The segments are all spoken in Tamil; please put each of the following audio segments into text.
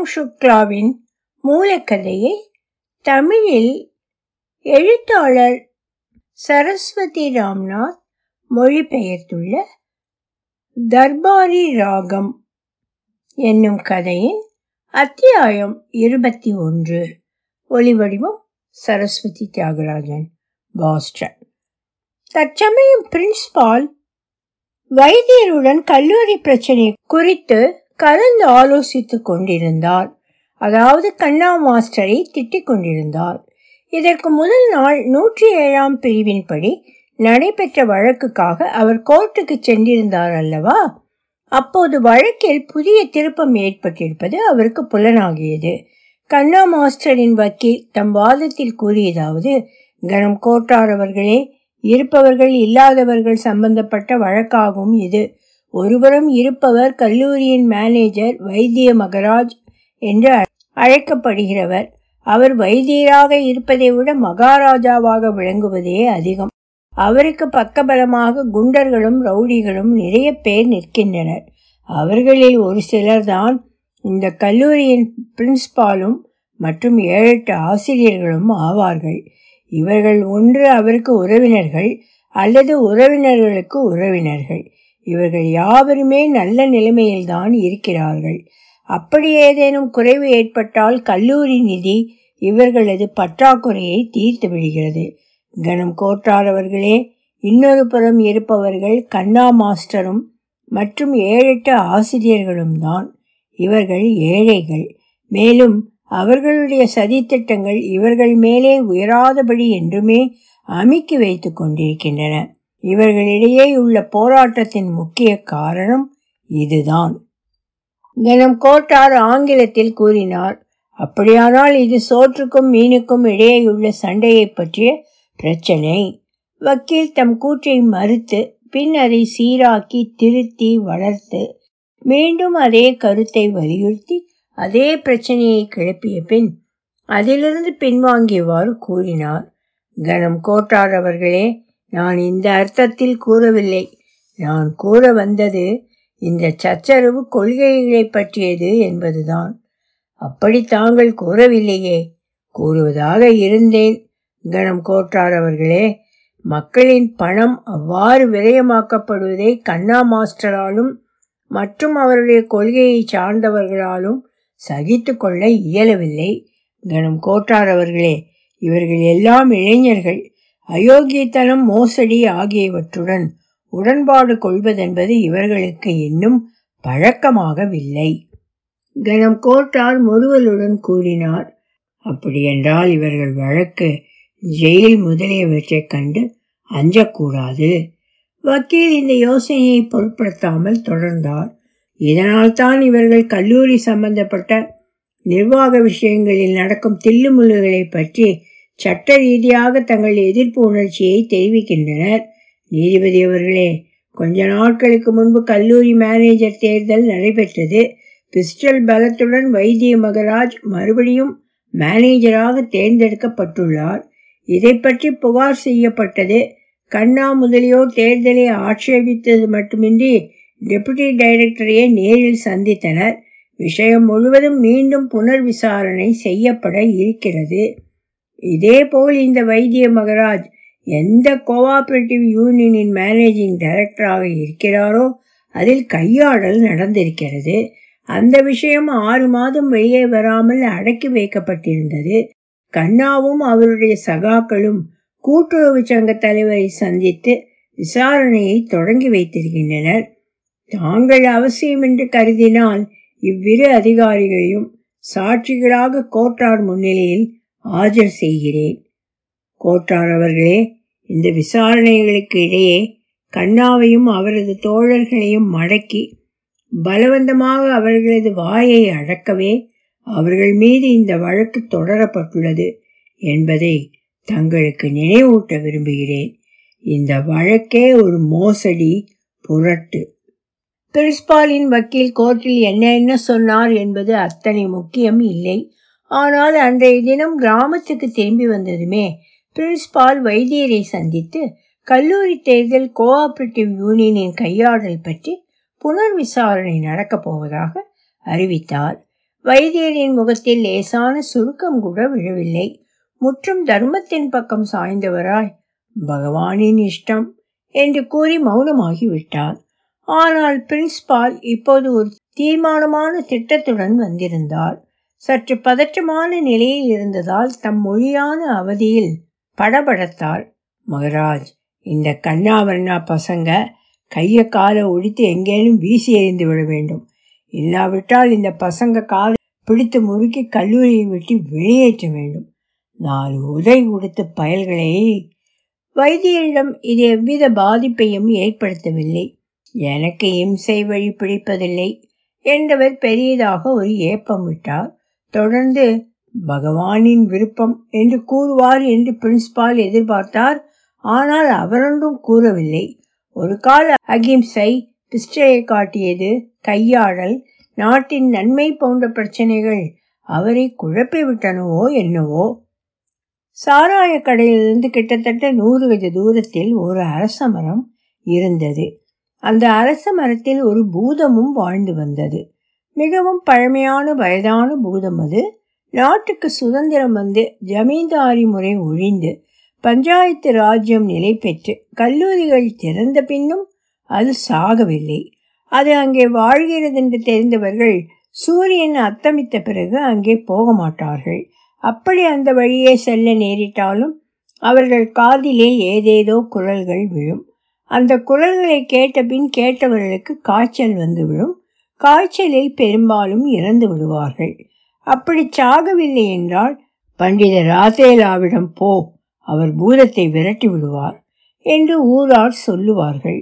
ஸ்ரீராம் சுக்லாவின் மூலக்கதையை தமிழில் எழுத்தாளர் சரஸ்வதி ராம்நாத் மொழிபெயர்த்துள்ள தர்பாரி ராகம் என்னும் கதையின் அத்தியாயம் இருபத்தி ஒன்று. ஒலிவடிவம் சரஸ்வதி தியாகராஜன். பாஸ்டன். தற்சமயம் பிரின்ஸ்பால் வைத்தியருடன் கல்லூரி பிரச்சனை குறித்து கலந்து ஆலோசித்துக் கொண்டிருந்தார் அதாவது கண்ணா மாஸ்டரை திட்டிக் கொண்டிருந்தார் இதற்கு முதல் நாள் நூற்றி ஏழாம் பிரிவின்படி நடைபெற்ற வழக்குக்காக அவர் கோர்ட்டுக்கு சென்றிருந்தார் அல்லவா? அப்போது வழக்கில் புதிய திருப்பம் ஏற்பட்டிருப்பது அவருக்கு புலனாகியது. கண்ணா மாஸ்டரின் வக்கீல் தம் வாதத்தில் கூறியதாவது கனம் கோட்டார் அவர்களே இருப்பவர்கள் இல்லாதவர்கள் சம்பந்தப்பட்ட வழக்காகும் இது. ஒருபுறம் இருப்பவர் கல்லூரியின் மேனேஜர் வைத்திய மகராஜ் என்று அழைக்கப்படுகிறவர். அவர் வைத்தியராக இருப்பதை விட மகாராஜாவாக விளங்குவதே அதிகம். அவருக்கு பக்கபலமாக குண்டர்களும் ரவுடிகளும் நிறைய பேர் நிற்கின்றனர். அவர்களில் ஒரு சிலர்தான் இந்த கல்லூரியின் பிரின்ஸ்பாலும் மற்றும் ஏழெட்டு ஆசிரியர்களும் ஆவார்கள். இவர்கள் ஒன்று அவருக்கு உறவினர்கள் அல்லது உறவினர்களுக்கு உறவினர்கள். இவர்கள் யாவருமே நல்ல நிலைமையில்தான் இருக்கிறார்கள். அப்படி ஏதேனும் குறைவு ஏற்பட்டால் கல்லூரி நிதி இவர்களது பற்றாக்குறையை தீர்த்து விடுகிறது. கனம் கோற்றாதவர்களே இன்னொரு புறம் இருப்பவர்கள் கண்ணா மாஸ்டரும் மற்றும் ஏழெட்டு ஆசிரியர்களும் தான் இவர்கள் ஏழைகள். மேலும் அவர்களுடைய சதித்திட்டங்கள் இவர்கள் மேலே உயராதபடி என்றுமே அமுக்கி வைத்து கொண்டிருக்கின்றன. இவர்களிடையே உள்ள போராட்டத்தின் முக்கிய காரணம் இதுதான். கனம் கோட்டார் ஆங்கிலத்தில் கூறினார் அப்படியானால் இது சோற்றுக்கும் மீனுக்கும் இடையேயுள்ள சண்டையை பற்றிய பிரச்சனை. வக்கீல் தம் கூற்றை மறுத்து பின் அதை சீராக்கி திருத்தி வளர்த்து மீண்டும் அதே கருத்தை வலியுறுத்தி அதே பிரச்சனையை கிளப்பிய பின் அதிலிருந்து பின்வாங்கியவாறு கூறினார். கனம் கோட்டார் அவர்களே நான் இந்த அர்த்தத்தில் கூறவில்லை. நான் கூற வந்தது இந்த சச்சரவு கொள்கைகளை பற்றியது என்பதுதான். அப்படி தாங்கள் கூறவில்லையே. கூறுவதாக இருந்தேன். கணம் கோட்டார் அவர்களே மக்களின் பணம் அவ்வாறு விரயமாக்கப்படுவதை கண்ணா மாஸ்டராலும் மற்றும் அவருடைய கொள்கையை சார்ந்தவர்களாலும் சகித்து கொள்ள இயலவில்லை. கணம் கோட்டார் அவர்களே இவர்கள் எல்லாம் இளைஞர்கள். அயோக்கியத்தனம் மோசடி ஆகியவற்றுடன் உடன்பாடு கொள்வதென்பது இவர்களுக்கு இன்னும் பழக்கமாகவில்லை. கணம் கோட்டார் முறுவலுடன் கூறினார் அப்படியென்றால் இவர்கள் வழக்கு ஜெயில் முதலியவற்றைக் கண்டு அஞ்சக்கூடாது. வக்கீல் இந்த யோசனையை பொருட்படுத்தாமல் தொடர்ந்தார். இதனால் தான் இவர்கள் கல்லூரி சம்பந்தப்பட்ட நிர்வாக விஷயங்களில் நடக்கும் தில்லுமுல்லுகளை பற்றி சட்ட ரீதியாக தங்கள் எதிர்ப்பு உணர்ச்சியை தெரிவிக்கின்றனர். நீதிபதி அவர்களே கொஞ்ச நாட்களுக்கு முன்பு கல்லூரி மேனேஜர் தேர்தல் நடைபெற்றது. பிஸ்டல் பலத்துடன் வைத்திய மகராஜ் மறுபடியும் மேனேஜராக தேர்ந்தெடுக்கப்பட்டுள்ளார். இதை பற்றி புகார் செய்யப்பட்டது. கண்ணா முதலியோர் தேர்தலை ஆட்சேபித்தது மட்டுமின்றி டெபுட்டி டைரக்டரையே நேரில் சந்தித்தனர். விஷயம் முழுவதும் மீண்டும் புனர் விசாரணை செய்யப்பட இருக்கிறது. இதேபோல் இந்த வைத்திய மகராஜ் எந்த கோஆபரேட்டிவ் யூனியனின் மேனேஜிங் டைரக்டராக இருக்கிறாரோ அதில் கையாடல் நடந்திருக்கிறது. அந்த விஷயம் ஆறு மாதம் வெளியே வராமல் அடக்கி வைக்கப்பட்டிருந்தது. கண்ணாவும் அவருடைய சகாக்களும் கூட்டுறவு சங்க தலைவரை சந்தித்து விசாரணையை தொடங்கி வைத்திருக்கின்றனர். தாங்கள் அவசியம் என்று கருதினால் இவ்விரு அதிகாரிகளையும் சாட்சிகளாக கோட்டார் முன்னிலையில் ஆஜர் செய்கிறேன். கோட்டார் அவர்களே இந்த விசாரணைகளுக்கு இடையே கண்ணாவையும் அவரது தோழர்களையும் மடக்கி பலவந்தமாக அவர்களது வாயை அடக்கவே அவர்கள் மீது இந்த வழக்கு தொடரப்பட்டுள்ளது என்பதை தங்களுக்கு நினைவூட்ட விரும்புகிறேன். இந்த வழக்கே ஒரு மோசடி புரட்டு. பிரின்ஸ்பாலின் வக்கீல் கோர்ட்டில் என்ன என்ன சொன்னார் என்பது அத்தனை முக்கியம் இல்லை. ஆனால் அன்றைய தினம் கிராமத்துக்கு திரும்பி வந்ததுமே பிரின்ஸ்பால் வைத்தியரை சந்தித்து கல்லூரி தேர்தல் கோஆபரேட்டிவ் யூனியனின் கையாடல் பற்றி புனர் விசாரணை நடக்கப் போவதாக அறிவித்தார். வைத்தியரின் முகத்தில் லேசான சுருக்கம் கூட விழவில்லை. முற்றும் தர்மத்தின் பக்கம் சாய்ந்தவராய் பகவானின் இஷ்டம் என்று கூறி மௌனமாகி விட்டார் ஆனால் பிரின்ஸ்பால் இப்போது ஒரு தீர்மானமான திட்டத்துடன் வந்திருந்தார். சற்று பதற்றமான நிலையில் இருந்ததால் தம் மொழியான அவதியில் படபடத்தாள். மகராஜ் இந்த கண்ணாவரணா பசங்க கைய காலை ஒழித்து எங்கேனும் வீசி எறிந்து விட வேண்டும். இல்லாவிட்டால் இந்த பசங்க காலை பிடித்து முறுக்கி கல்லூரியை விட்டு வெளியேற்ற வேண்டும். நாலு உதை கொடுத்த பயல்களை வைத்தியரிடம் இது எவ்வித பாதிப்பையும் ஏற்படுத்தவில்லை. எனக்கு இம்சை வழி பிடிப்பதில்லை என்றவர் பெரியதாக ஒரு ஏப்பம் விட்டார் தொடர்ந்து பகவானின் விருப்பம் என்று கூறுவார் என்று பிரின்ஸ்பால் எதிர்பார்த்தார். ஆனால் அவரொன்றும் கூறவில்லை. ஒரு கால அகிம்சை பிஸ்டையை காட்டியது கையாடல் நாட்டின் நன்மை போன்ற பிரச்சனைகள் அவரை குழப்பிவிட்டனவோ என்னவோ. சாராய கடையிலிருந்து கிட்டத்தட்ட நூறு கஜ தூரத்தில் ஒரு அரச மரம் இருந்தது. அந்த அரச மரத்தில் ஒரு பூதமும் வாழ்ந்து வந்தது. மிகவும் பழமையான வயதான பூதம் அது. நாட்டுக்கு சுதந்திரம் வந்து ஜமீன்தாரி முறை ஒழிந்து பஞ்சாயத்து ராஜ்யம் நிலை பெற்று கல்லூரிகள் திறந்த பின்னும் அது சாகவில்லை. அது அங்கே வாழ்கிறது என்று தெரிந்தவர்கள் சூரியன் அத்தமித்த பிறகு அங்கே போக மாட்டார்கள். அப்படி அந்த வழியே செல்ல நேரிட்டாலும் அவர்கள் காதிலே ஏதேதோ குரல்கள் விழும். அந்த குரல்களை கேட்டபின் கேட்டவர்களுக்கு காய்ச்சல் வந்து விழும். காய்ச்சலில் பெரும்பாலும் இறந்து விடுவார்கள். அப்படி சாகவில்லை என்றால் பண்டித ராசேலாவிடம் போ அவர் பூதத்தை விரட்டி விடுவார் என்று ஊரார் சொல்லுவார்கள்.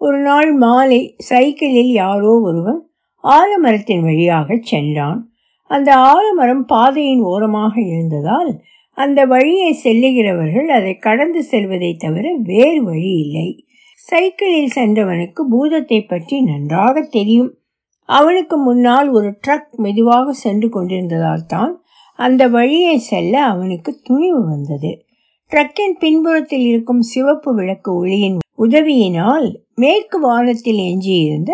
ஒரு நாள் மாலை சைக்கிளில் யாரோ ஒருவன் ஆலமரத்தின் வழியாக சென்றான். அந்த ஆலமரம் பாதையின் ஓரமாக இருந்ததால் அந்த வழியை செல்லுகிறவர்கள் அதை கடந்து செல்வதை தவிர வேறு வழி இல்லை. சைக்கிளில் சென்றவனுக்கு பூதத்தை பற்றி நன்றாக தெரியும். அவனுக்கு முன்னால் ஒரு ட்ரக் மெதுவாக சென்று கொண்டிருந்ததால் தான் அந்த வழியை செல்ல அவனுக்கு துணிவு வந்தது. ட்ரக்கின் பின்புறத்தில் இருக்கும் சிவப்பு விளக்கு ஒளியின் உதவியினால் மேற்கு வாரத்தில் எஞ்சியிருந்த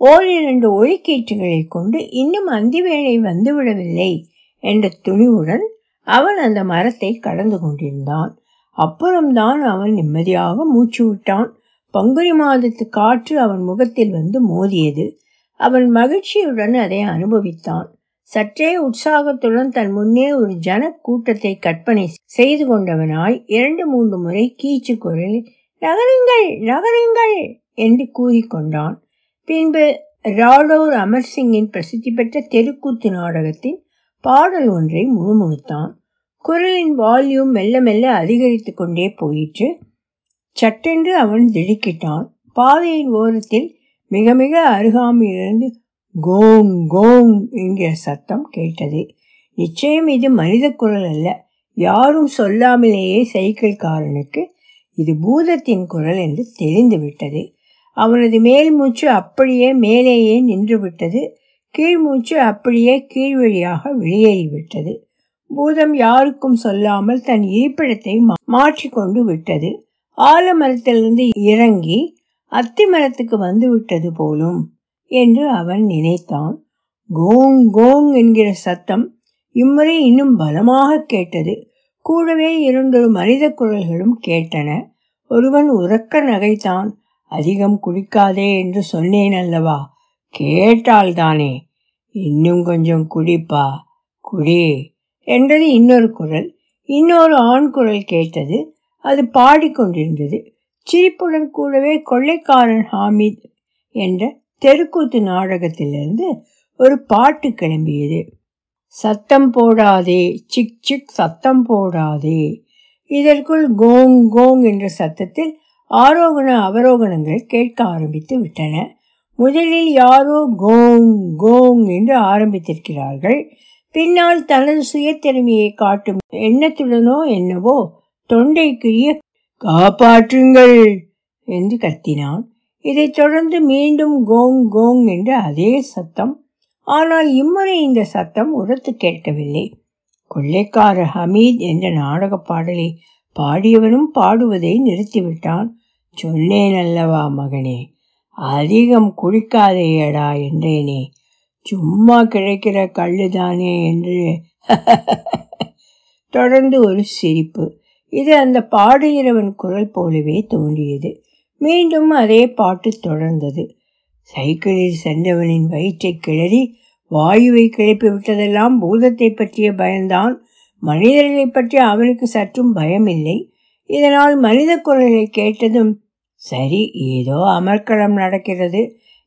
ஓரிரண்டு ஒளிக்கீற்றுகளை கொண்டு இன்னும் அந்தி அந்திவேளை வந்துவிடவில்லை என்ற துணிவுடன் அவன் அந்த மரத்தை கடந்து கொண்டிருந்தான். அப்புறம்தான் அவன் நிம்மதியாக மூச்சு விட்டான். பங்குனி மாதத்து காற்று அவன் முகத்தில் வந்து மோதியது. அவன் மகிழ்ச்சியுடன் அதை அனுபவித்தான். சற்றே உற்சாகத்துடன் தன் முன்னே ஒரு ஜன கூட்டத்தை கற்பனை செய்து கொண்டவனாய் இரண்டு மூன்று முறை கீச்சு குரலில் நகருங்கள் நகருங்கள் என்று கூறிக்கொண்டான் பின்பு ராடோர் அமர்சிங்கின் பிரசித்தி பெற்ற தெருக்கூத்து நாடகத்தின் பாடல் ஒன்றை முழுமுழுத்தான் குரலின் வால்யூம் மெல்ல மெல்ல அதிகரித்து கொண்டே போயிற்று. சட்டென்று அவன் திடுக்கிட்டான். பாதையின் ஓரத்தில் மிக மிக அருகாமையிலிருந்து கோங் கோங் என்கிற சத்தம் கேட்டது. நிச்சயம் இது மனித குரல் அல்ல. யாரும் சொல்லாமலேயே சைக்கிள்காரனுக்கு இது பூதத்தின் குரல் என்று தெரிந்துவிட்டது அவனது மேல் மூச்சு அப்படியே மேலேயே நின்று விட்டது. கீழ் மூச்சு அப்படியே கீழ் வழியாக வெளியேறிவிட்டது பூதம் யாருக்கும் சொல்லாமல் தன் இருப்பிடத்தை மாற்றிக்கொண்டு விட்டது. ஆலமரத்திலிருந்து இறங்கி அத்தி மரத்துக்கு வந்து விட்டது போலும் என்று அவன் நினைத்தான். கோங் கோங் என்கிற சத்தம் இம்முறை இன்னும் பலமாக கேட்டது. கூடவே இரண்டொரு மனித குரல்களும் கேட்டன. ஒருவன் உறக்க நகைத்தான். அதிகம் குடிக்காதே என்று சொன்னேன் அல்லவா? கேட்டால்தானே இன்னும் கொஞ்சம் குடிப்பா. குடி என்றது இன்னொரு குரல். இன்னொரு ஆண் குரல் கேட்டது. அது பாடிக்கொண்டிருந்தது. சிரிப்புடன் கூடவே கொள்ளைக்காரன் ஹாமித் என்ற தெருக்கூத்து நாடகத்திலிருந்து ஒரு பாட்டு கிளம்பியது. சத்தம் போடாதே சிக் சிக் சத்தம் போடாதே. இதற்குள் கோங் கோங் என்ற சத்தத்தில் ஆரோகண அவரோகணங்கள் கேட்க ஆரம்பித்து விட்டன. முதலில் யாரோ கோங் கோங் என்று ஆரம்பித்திருக்கிறார்கள். பின்னால் தனது சுயத்திறமையை காட்டும் எண்ணத்துடனோ என்னவோ தொண்டைக்குரிய காப்பாற்றுங்கள் என்று கத்தினான். இதைத் தொடர்ந்து மீண்டும் கோங் கோங் என்று அதே சத்தம். ஆனால் இம்முறை இந்த சத்தம் உரத்து கேட்கவில்லை. கொள்ளைக்கார ஹமீத் என்ற நாடக பாடலை பாடியவனும் பாடுவதை நிறுத்திவிட்டான். சொன்னேன் அல்லவா மகனே? அதிகம் குடிக்காதேயடா என்றேனே. சும்மா கிடைக்கிற கல்லுதானே என்று. தொடர்ந்து ஒரு சிரிப்பு. இது அந்த பாடுகிறவன் குரல் போலவே தோன்றியது. மீண்டும் அதே பாட்டு தொடர்ந்தது. சைக்கிளில் சென்றவனின் வயிற்றை கிளறி வாயுவை கிளப்பி விட்டதெல்லாம் பூதத்தை பற்றிய பயம்தான். மனிதர்களை பற்றி அவனுக்கு சற்றும் பயமில்லை. இதனால் மனித குரலை கேட்டதும் சரி ஏதோ அமர்க்களம் நடக்கிறது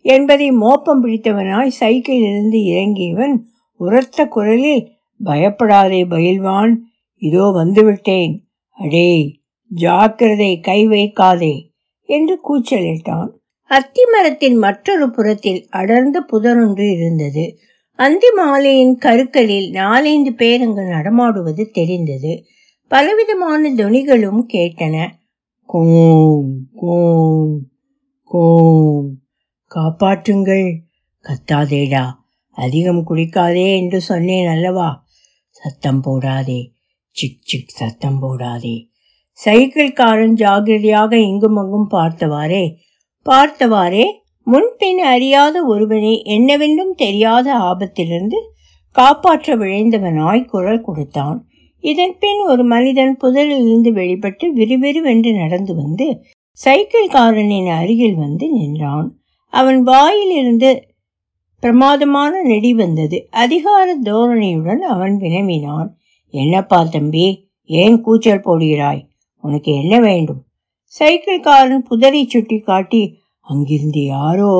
என்பதை மோப்பம் பிடித்தவனாய் சைக்கிளிலிருந்து இறங்கியவன் உரத்த குரலில் பயப்படாதே பயில்வான் இதோ வந்துவிட்டேன். அடே ஜாக்கிரதை கை வைக்காதே என்று கூச்சலிட்டான். அத்தி மரத்தின் மற்றொரு புறத்தில் அடர்ந்த புதரொன்று இருந்தது. அந்தி மாலையின் கருக்களில் நாலைந்து பேர் அங்கு நடமாடுவது தெரிந்தது. பலவிதமான துணிகளும் கேட்டன. கோம் கோம் கோம் காப்பாற்றுங்கள். கத்தாதேடா அதிகம் குடிக்காதே என்று சொன்னேன் அல்லவா? சத்தம் போடாதே சிக் சிக் சத்தம் போடாதே. சைக்கிள்காரன் ஜாகிரதையாக இங்கும் அங்கும் பார்த்தவாறே பார்த்தவாறே முன்பின் அறியாத ஒருவனை என்னவென்றும் தெரியாத ஆபத்திலிருந்து காப்பாற்ற விழைந்தவனாய் குரல் கொடுத்தான். இதன் பின் ஒரு மனிதன் புதரிலிருந்து வெளிப்பட்டு விறுவிறுவென்று நடந்து வந்து சைக்கிள்காரனின் அருகில் வந்து நின்றான். அவன் வாயிலிருந்து பிரமாதமான நெடி வந்தது. அதிகார தோரணையுடன் அவன் வினவினான். என்னப்பா தம்பி ஏன் கூச்சல் போடுகிறாய்? உனக்கு என்ன வேண்டும்? சைக்கிள்காரன் புதரை சுட்டி காட்டி அங்கிருந்து யாரோ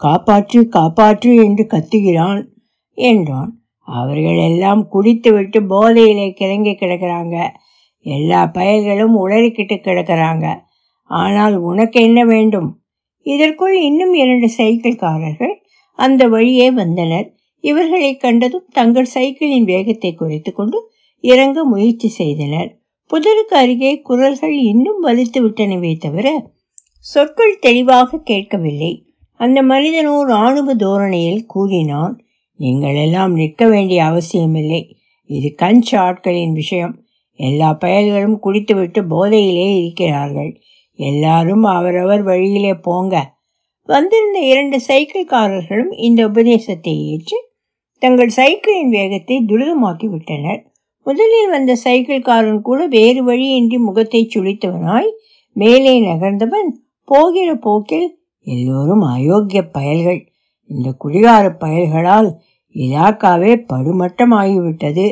காப்பாற்று காப்பாற்று என்று கத்துகிறான் என்றான். அவர்கள் எல்லாம் குடித்துவிட்டு போதையிலே கிறங்கி கிடக்கிறாங்க. எல்லா பயல்களும் உளறிக்கிட்டு கிடக்கிறாங்க. ஆனால் உனக்கு என்ன வேண்டும்? இதற்குள் இன்னும் இரண்டு சைக்கிள்காரர்கள் அந்த வழியே வந்தனர். இவர்களை கண்டதும் தங்கள் சைக்கிளின் வேகத்தை குறைத்து கொண்டு இறங்க முயற்சி செய்தனர். புதருக்கு அருகே குரல்கள் இன்னும் வலித்து விட்டனவே தவிர சொற்கள் தெளிவாக கேட்கவில்லை. அந்த மனிதனோ இராணுவ தோரணையில் கூறினான் நீங்கள் எல்லாம் நிற்க வேண்டிய அவசியமில்லை. இது கஞ்ச் ஆட்களின் விஷயம். எல்லா பயல்களும் குடித்துவிட்டு போதையிலே இருக்கிறார்கள். எல்லாரும் அவரவர் வழியிலே போங்க. வந்திருந்த இரண்டு சைக்கிள்காரர்களும் இந்த உபதேசத்தை ஏற்று தங்கள் சைக்கிளின் வேகத்தை துரிதமாக்கி விட்டனர். முதலில் வந்த சைக்கிள்காரன் கூட வேறு வழியின்றி முகத்தை சுழித்தவனாய் மேலே நகர்ந்தவன் போகிற போக்கில் எல்லோரும் அயோக்கிய பயல்கள். இந்த குடிகார பயல்களால் இலாக்காவே படுமட்டமாகிவிட்டது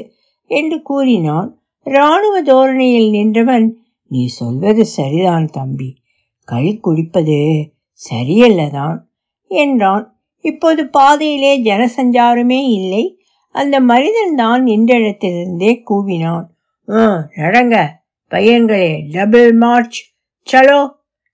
என்று கூறினான். இராணுவ தோரணையில் நின்றவன் நீ சொல்வது சரிதான் தம்பி. கை குடிப்பது சரியல்லதான் என்றான். இப்போது பாதையிலே ஜனசஞ்சாரமே இல்லை. அந்த மனிதன் தான் நின்ற இடத்திலிருந்தே கூவினான் நடங்க. பையன்களே டபுள் மார்ச். சலோ.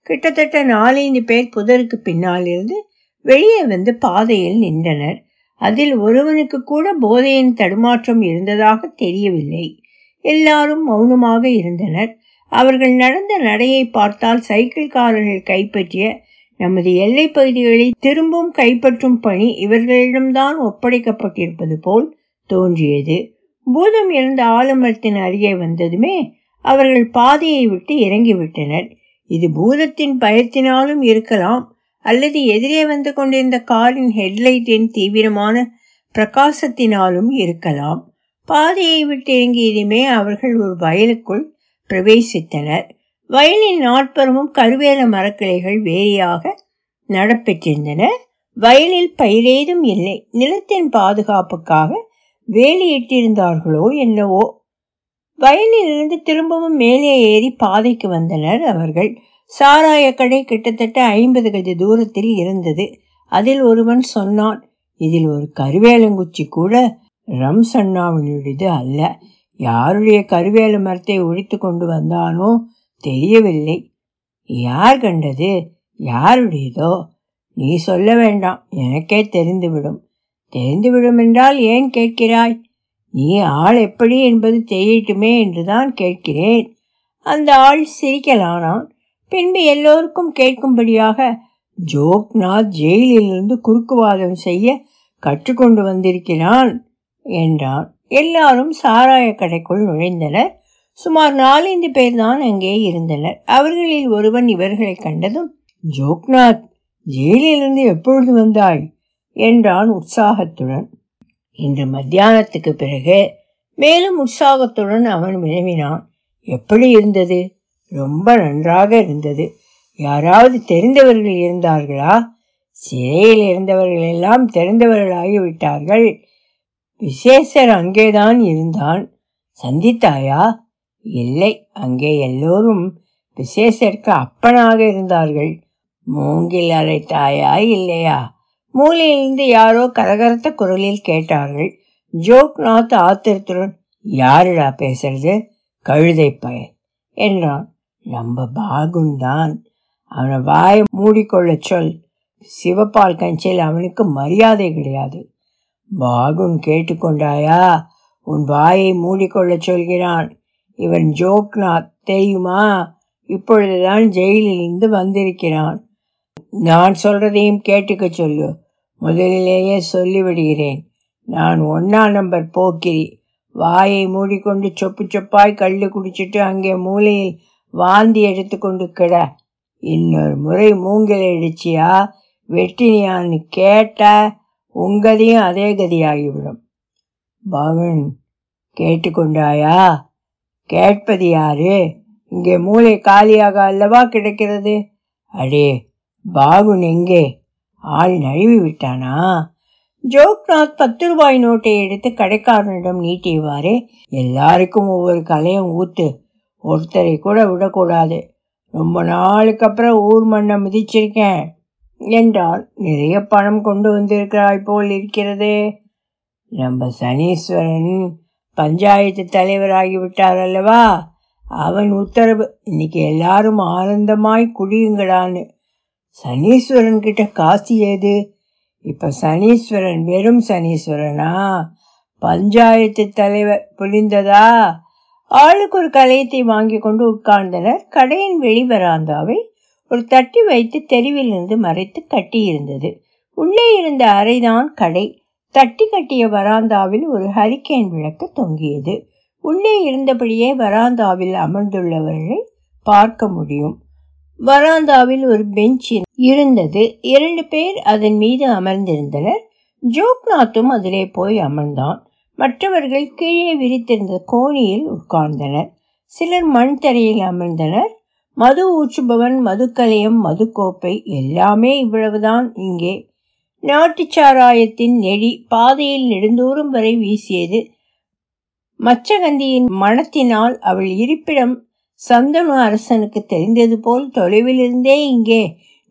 கிட்டத்தட்ட நாலஞ்சு பேர் புதருக்கு பின்னால் இருந்து வெளியே வந்து பாதையில் நின்றனர். அதில் ஒருவனுக்கு கூட போதையின் தடுமாற்றம் இருந்ததாக தெரியவில்லை. எல்லாரும் மௌனமாக இருந்தனர். அவர்கள் நடந்த நடையை பார்த்தால் சைக்கிள்காரர்கள் கைப்பற்றிய நமது எல்லை பகுதிகளை திரும்பவும் கைப்பற்றும் பணி இவர்களிடம்தான் ஒப்படைக்கப்பட்டிருப்பது போல் தோன்றியது. பூதம் இருந்த ஆலமரத்தின் அருகே வந்ததுமே அவர்கள் பாதையை விட்டு இறங்கிவிட்டனர். இது பூதத்தின் பயத்தினாலும் இருக்கலாம் அல்லது எதிரே வந்து கொண்டிருந்த காரின் ஹெட்லைட்டின் தீவிரமான பிரகாசத்தினாலும் இருக்கலாம். பாதையை விட்டு இறங்கியதுமே அவர்கள் ஒரு வயலுக்குள் பிரவேசித்தனர். வயலின் நாற்புறமும் கருவேல மரக்கிளைகள் வேரியாக நடப்பெற்றிருந்தன. வயலில் பயிரேதும் இல்லை. நிலத்தின் பாதுகாப்புக்காக வேலியிட்டிருந்தார்களோ என்னவோ. வயலிலிருந்து திரும்பவும் மேலே ஏறி பாதைக்கு வந்தனர் அவர்கள். சாராய கடை கிட்டத்தட்ட ஐம்பது கஜ தூரத்தில் இருந்தது. அதில் ஒருவன் சொன்னான் இதில் ஒரு கருவேலங்குச்சி கூட ரம்சண்ணாவினுடையது அல்ல. யாருடைய கருவேல மரத்தை ஒழித்து கொண்டு வந்தானோ தெரியவில்லை. யார் கண்டது? யாருடையதோ? நீ சொல்ல வேண்டாம். எனக்கே தெரிந்துவிடும். தெரிந்துவிடும் என்றால் ஏன் கேட்கிறாய்? நீ ஆள் எப்படி என்பது தெரியட்டுமே என்றுதான் கேட்கிறேன். அந்த ஆள் சிரிக்கலானான். பின்பு எல்லோருக்கும் கேட்கும்படியாக ஜோக்நாத் ஜெயிலிலிருந்து குறுக்குவாதம் செய்ய கற்றுக்கொண்டு வந்திருக்கிறான் என்றான். எல்லாரும் சாராய கடைக்குள் நுழைந்தனர். சுமார் நாலஞ்சு பேர் தான் அங்கே இருந்தனர். அவர்களில் ஒருவன் இவர்களை கண்டதும் ஜோக்நாத் ஜெயிலிலிருந்து எப்பொழுது வந்தாய்? என்றான் உற்சாகத்துடன். இன்று மத்தியானத்துக்கு பிறகு. மேலும் உற்சாகத்துடன் அவன் வினவினான். எப்படி இருந்தது? ரொம்ப நன்றாக இருந்தது. யாராவது தெரிந்தவர்கள் இருந்தார்களா? சிறையில் இருந்தவர்கள் எல்லாம் தெரிந்தவர்களாகிவிட்டார்கள். விசேஷர் அங்கேதான் இருந்தான். சந்தித்தாயா? இல்லை அங்கே எல்லோரும் விசேஷருக்கு அப்பனாக இருந்தார்கள். மூங்கில் அழைத்தாயா இல்லையா? மூலையிலிருந்து யாரோ கரகரத்த குரலில் கேட்டார்கள். ஜோக்நாத் ஆத்திரத்துடன் யாருடா பேசுறது? கழுதை பயன் என்றான். நம்ம பாகுந்தான் அவனை வாயை மூடிக்கொள்ள சொல். சிவப்பால் கஞ்சியில் அவனுக்கு மரியாதை கிடையாது. பாகுன் கேட்டுக்கொண்டாயா? உன் வாயை மூடிக்கொள்ள சொல்கிறான். இவன் ஜோக்னா தெரியுமா இப்பொழுதுதான் ஜெயிலிலிருந்து வந்திருக்கிறான். நான் சொல்றதையும் கேட்டுக்க சொல்லு. முதலிலேயே சொல்லிவிடுகிறேன். நான் ஒன்னா நம்பர் போக்கிரி. வாயை மூடிக்கொண்டு சொப்பு சொப்பாய் கள்ளு குடிச்சிட்டு அங்கே மூலையில் வாந்தி எடுத்துக்கொண்டு கிட. இன்னொரு முறை மூங்கில் இடிச்சியா? வெட்டினியான்னு கேட்ட உங்கதையும் அதே கதியாகிவிடும். பகன் கேட்டுக்கொண்டாயா? கேட்பது யாரு? இங்கே மூளை காலியாக அல்லவா கிடைக்கிறது? அடே பாகுன் எங்கே? ஆள் நழுவி விட்டானா? ஜோக்நாத் பத்து ரூபாய் நோட்டை எடுத்து கடைக்காரனிடம் நீட்டியவாறே எல்லாருக்கும் ஒவ்வொரு கலையும் ஊத்து ஒருத்தரை கூட விடக்கூடாது. ரொம்ப நாளுக்கு அப்புறம் ஊர் மண்ணை மிதிச்சிருக்கேன் என்றால் நிறைய பணம் கொண்டு வந்திருக்கிறாய் போல் இருக்கிறதே. நம்ம சனீஸ்வரன் பஞ்சாயத்து தலைவராகிவிட்டார் அல்லவா? அவன் உத்தரவு. இன்னைக்கு எல்லாரும் ஆனந்தமாய் குடியுங்களான்னு. சனீஸ்வரன் கிட்ட காசு ஏது? இப்ப சனீஸ்வரன் வெறும் சனீஸ்வரனா? பஞ்சாயத்து தலைவர் புரிந்ததா? ஆளுக்கு ஒரு கலையத்தை வாங்கி கொண்டு உட்கார்ந்தனர். கடையின் வெளிவராந்தாவை ஒரு தட்டி வைத்து தெருவிலிருந்து மறைத்து கட்டியிருந்தது. உள்ளே இருந்த அறைதான் கடை. தட்டி கட்டிய வராந்தாவில் ஒரு ஹரிக்கேன் விளக்கு தொங்கியது. உள்ளே இருந்தபடியே வராந்தாவில் அமர்ந்துள்ளவர்களை பார்க்க முடியும். வராந்தாவில் ஒரு பெஞ்ச் இருந்தது. இரண்டு பேர் அதன் மீது அமர்ந்திருந்தனர். ஜோக்நாத்தும் அதிலே போய் அமர்ந்தான். மற்றவர்கள் கீழே விரித்திருந்த கோணியில் உட்கார்ந்தனர். சிலர் மண் தரையில் அமர்ந்தனர். மது ஊற்றுபவன் மதுக்கலையம் மதுக்கோப்பை எல்லாமே இவ்வளவுதான். இங்கே நாட்டுச் சாராயத்தின் நெடி பாதையில் நெடுந்தூரம் வரை வீசியது. மச்சகந்தியின் மணத்தினால் அவள் இருப்பிடம் சந்தனு அரசனுக்கு தெரிந்தது போல் தொலைவிலிருந்தே இங்கே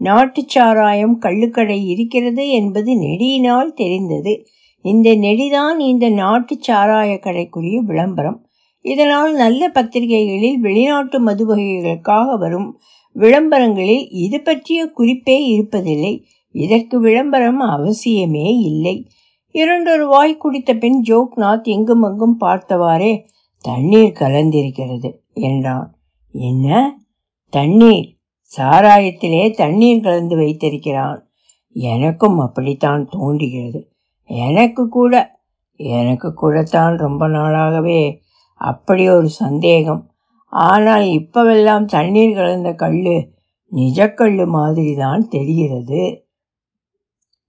நாட்டுச் சாராயம் கள்ளுக்கடை இருக்கிறது என்பது நெடியினால் தெரிந்தது. இந்த நெடிதான் இந்த நாட்டுச் சாராய கடைக்குரிய விளம்பரம். இதனால் நல்ல பத்திரிகைகளில் வெளிநாட்டு மது வகைகளுக்காக வரும் விளம்பரங்களில் இது பற்றிய குறிப்பே இருப்பதில்லை. இதற்கு விளம்பரம் அவசியமே இல்லை. இரண்டொரு வாய் குடித்த பின் ஜோக்நாத் எங்கும் அங்கும் பார்த்தவாறே தண்ணீர் கலந்திருக்கிறது என்றான். என்ன? தண்ணீர்? சாராயத்திலே தண்ணீர் கலந்து வைத்திருக்கிறான். எனக்கும் அப்படித்தான் தோன்றுகிறது. எனக்கு கூட எனக்கு கூடத்தான் ரொம்ப நாளாகவே அப்படி ஒரு சந்தேகம். ஆனால் இப்பவெல்லாம் தண்ணீர் கலந்த கல் நிஜக்கல் மாதிரி தான் தெரிகிறது.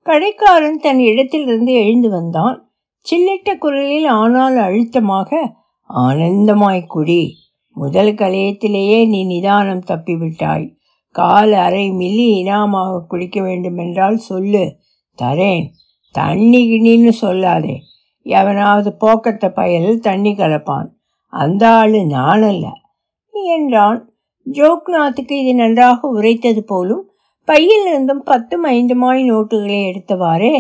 கடைக்காரன் தன் இடத்திலிருந்து எழுந்து வந்தான். சில்லிட்ட குரலில் ஆனால் அழுத்தமாக ஆனந்தமாய் குடி. முதல் கலையத்திலேயே நீ நிதானம் தப்பிவிட்டாய். கால் அரை மில்லி இனாமாக குடிக்க வேண்டுமென்றால் சொல்லு. தரேன். தண்ணி கிண்ணின்னு சொல்லாதே. எவனாவது போக்கத்த பயல் தண்ணி கலப்பான். அந்த ஆளு நானல்ல. என்றான். ஜோக்நாத்துக்கு இது நன்றாக உரைத்தது போலும் பையில் இருந்தும் பத்தும் ஐந்துமாய் நோட்டுகளை எடுத்தவாறே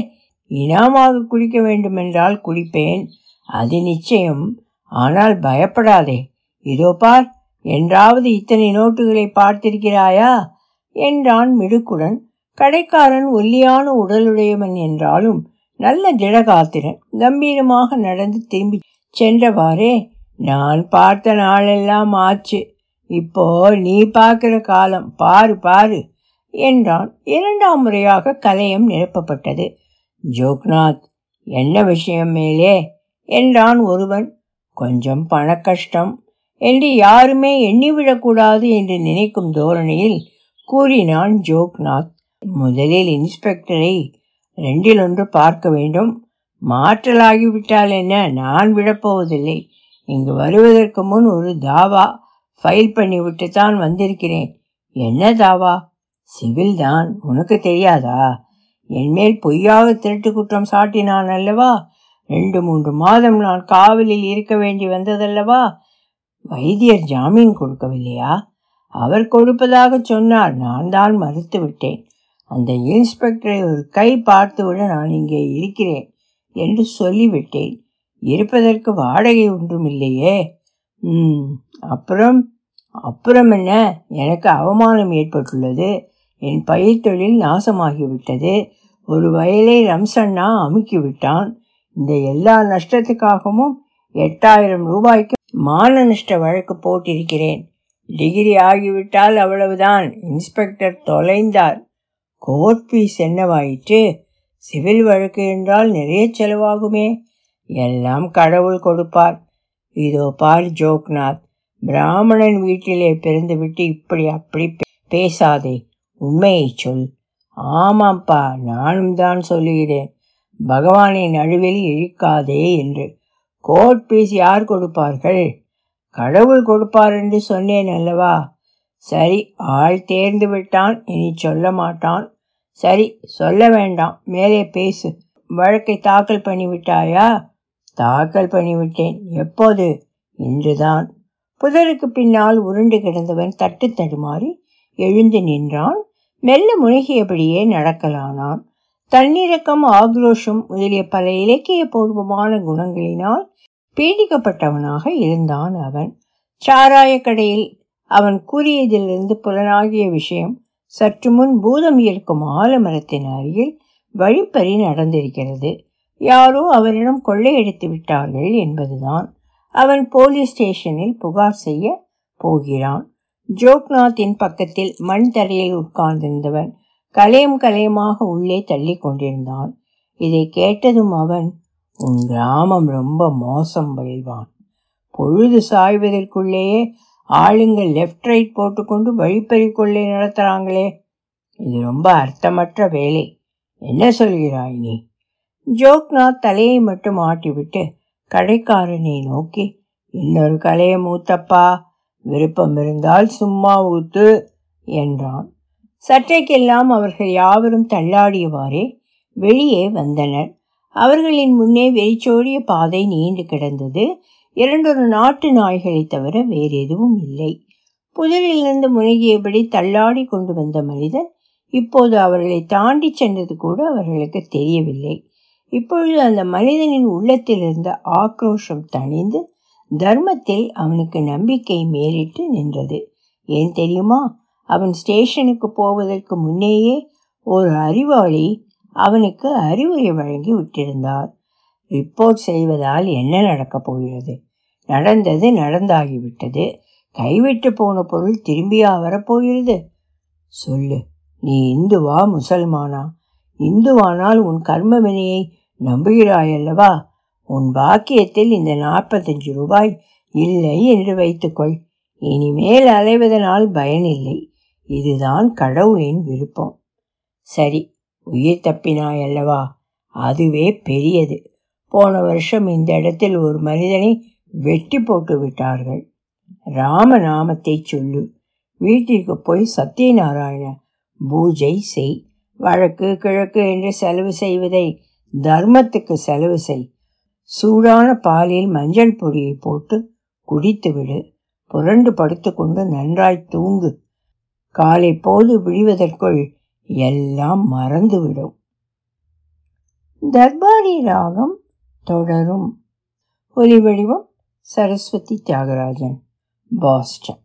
இனாமாக குடிக்க வேண்டுமென்றால் குடிப்பேன் அது நிச்சயம். ஆனால் பயப்படாதே. இதோ பார் என்றாவது இத்தனை நோட்டுகளை பார்த்திருக்கிறாயா? என்றான் மிடுக்குடன். கடைக்காரன் ஒல்லியான உடலுடையவன் என்றாலும் நல்ல திடகாத்திரன் கம்பீரமாக நடந்து திரும்பி சென்றவாறே நான் பார்த்த நாளெல்லாம் ஆச்சு. இப்போ நீ பார்க்கிற காலம். பாரு பாரு. என்றான். இரண்டாம் முறையாக கலையம் நிரப்பப்பட்டது. ஜோக்நாத் என்ன விஷயம் மேலே? என்றான் ஒருவன். கொஞ்சம் பண கஷ்டம் என்று யாருமே எண்ணிவிடக்கூடாது என்று நினைக்கும் தோரணையில் கூறினான் ஜோக்நாத். முதலில் இன்ஸ்பெக்டரை ரெண்டில் ஒன்று பார்க்க வேண்டும். மாற்றலாகிவிட்டால் என்ன? நான் விடப்போவதில்லை. இங்கு வருவதற்கு முன் ஒரு தாவா ஃபைல் பண்ணிவிட்டு தான் வந்திருக்கிறேன். என்ன தாவா? சிவில் தான் உனக்கு தெரியாதா? என்மேல் பொய்யாக திருட்டு குற்றம் சாட்டினான் அல்லவா? ரெண்டு மூன்று மாதம் நான் காவலில் இருக்க வேண்டி வந்ததல்லவா? வைத்தியர் ஜாமீன் கொடுக்கவில்லையா? அவர் கொடுப்பதாக சொன்னார். நான் தான் மறுத்து விட்டேன். அந்த இன்ஸ்பெக்டரை ஒரு கை பார்த்துவிட நான் இங்கே இருக்கிறேன் என்று சொல்லிவிட்டேன். இருப்பதற்கு வாடகை ஒன்றும் இல்லையே ம் அப்புறம்? அப்புறம் என்ன? எனக்கு அவமானம் ஏற்பட்டுள்ளது. என் பயிர் தொழில் நாசமாகிவிட்டது. ஒரு வயலை ரம்சண்ணா அமுக்கி விட்டான் இந்த எல்லா நஷ்டத்துக்காகவும் எட்டாயிரம் ரூபாய்க்கு மான நஷ்ட வழக்கு போட்டிருக்கிறேன். டிகிரி ஆகிவிட்டால் அவ்வளவுதான். இன்ஸ்பெக்டர் தொலைந்தார். கோர்ட் ஃபீஸ் என்னவாயிற்று? சிவில் வழக்கு என்றால் நிறைய செலவாகுமே. எல்லாம் கடவுள் கொடுப்பார். இதோ பார் ஜோக்நாத். பிராமணன் வீட்டிலே பிறந்துவிட்டு இப்படி அப்படி பேசாதே. உண்மையை சொல். ஆமாப்பா நானும் தான் சொல்லுகிறேன். பகவானை நடுவில் இழுக்காதே என்று. கோர்ட் பீஸ் யார் கொடுப்பார்கள்? கடவுள் கொடுப்பார் என்று சொன்னேன் அல்லவா? சரி ஆள் தேர்ந்து விட்டான் இனி சொல்ல மாட்டான். சரி சொல்ல வேண்டாம் மேலே பேசு. வழக்கை தாக்கல் பண்ணிவிட்டாயா? தாக்கல் பண்ணிவிட்டேன். எப்போது? இன்றுதான். புதருக்கு பின்னால் உருண்டு கிடந்தவன் தட்டு தடுமாறி எழுந்து நின்றான். மெல்ல முழுகியபடியே நடக்கலானான். தன்னிறக்கம் ஆக்ரோஷம் முதலிய பல இலக்கிய பூர்வமான குணங்களினால் பீடிக்கப்பட்டவனாக இருந்தான் அவன். சாராய கடையில் அவன் கூறியதிலிருந்து புலனாகிய விஷயம் சற்று முன் பூதம் இருக்கும் ஆலமரத்தின் அருகில் வழிப்பறி நடந்திருக்கிறது. யாரோ அவரிடம் கொள்ளையடித்து விட்டார்கள் என்பதுதான். அவன் போலீஸ் ஸ்டேஷனில் புகார் செய்ய போகிறான். ஜோக்நாத்தின் பக்கத்தில் மண் தரையில் உட்கார்ந்திருந்தவன் கலையும் கலையுமாக உள்ளே தள்ளி கொண்டிருந்தான். இதை கேட்டதும் அவன் உன் கிராமம் ரொம்ப மோசம் பயில்வான். பொழுது சாய்வதற்குள்ளேயே ஆளுங்க லெஃப்ட் ரைட் போட்டுக்கொண்டு வழிப்பறி கொள்ளை நடத்துகிறாங்களே இது ரொம்ப அர்த்தமற்ற வேலை. என்ன சொல்கிறாய் நீ? ஜோக்நாத் தலையை மட்டும் ஆட்டிவிட்டு கடைக்காரனை நோக்கி இன்னொரு கலையை மூத்தப்பா. விருப்பம் இருந்தால் சும்மா ஊத்து என்றான். சற்றைக்கெல்லாம் அவர்கள் யாவரும் தள்ளாடியவாறே வெளியே வந்தனர். அவர்களின் முன்னே வெறிச்சோடிய பாதை நீண்டு கிடந்தது. இரண்டொரு நாட்டு நாய்களை தவிர வேறு எதுவும் இல்லை. புதரிலிருந்து முழுகியபடி தள்ளாடி கொண்டு வந்த மனிதன் இப்போது அவர்களை தாண்டி சென்றது கூட அவர்களுக்கு தெரியவில்லை. இப்பொழுது அந்த மனிதனின் உள்ளத்தில் இருந்த ஆக்ரோஷம் தணிந்து தர்மத்தில் அவனுக்கு நம்பிக்கை மேலிட்டு நின்றது. ஏன் தெரியுமா? அவன் ஸ்டேஷனுக்கு போவதற்கு முன்னேயே ஒரு அறிவாளி அவனுக்கு அறிவுரை வழங்கி விட்டிருந்தார். ரிப்போர்ட் செய்வதால் என்ன நடக்கப் போகிறது? நடந்தது நடந்தாகிவிட்டது. கைவிட்டு போன பொருள் திரும்பியா வரப்போகிறது சொல்லு நீ இந்துவா முசல்மானா? இந்துவானால் உன் கர்ம வினையை நம்புகிறாயல்லவா? உன் பாக்கியத்தில் இந்த நாற்பத்தஞ்சு ரூபாய் இல்லை என்று வைத்துக்கொள். இனிமேல் அலைவதனால் பயனில்லை இதுதான் கடவுளின் விருப்பம். சரி உயிர் தப்பினாய் அல்லவா அதுவே பெரியது. போன வருஷம் இந்த இடத்தில் ஒரு மனிதனை வெட்டி போட்டு விட்டார்கள். ராம நாமத்தை சொல்லு. வீட்டிற்கு போய் சத்யநாராயண பூஜை செய். வழக்கு கிழக்கு என்று செலவு செய்வதை தர்மத்துக்கு செலவு செய். சூடான பாலில் மஞ்சள் பொடியை போட்டு குடித்து விடு புரண்டு படுத்துக்கொண்டு நன்றாய் தூங்கு. காலை போது விழுவதற்குள் எல்லாம் மறந்துவிடும். தர்பாரி ராகம் தொடரும். ஒலி வடிவம் சரஸ்வதி தியாகராஜன் பாஸ்டன்.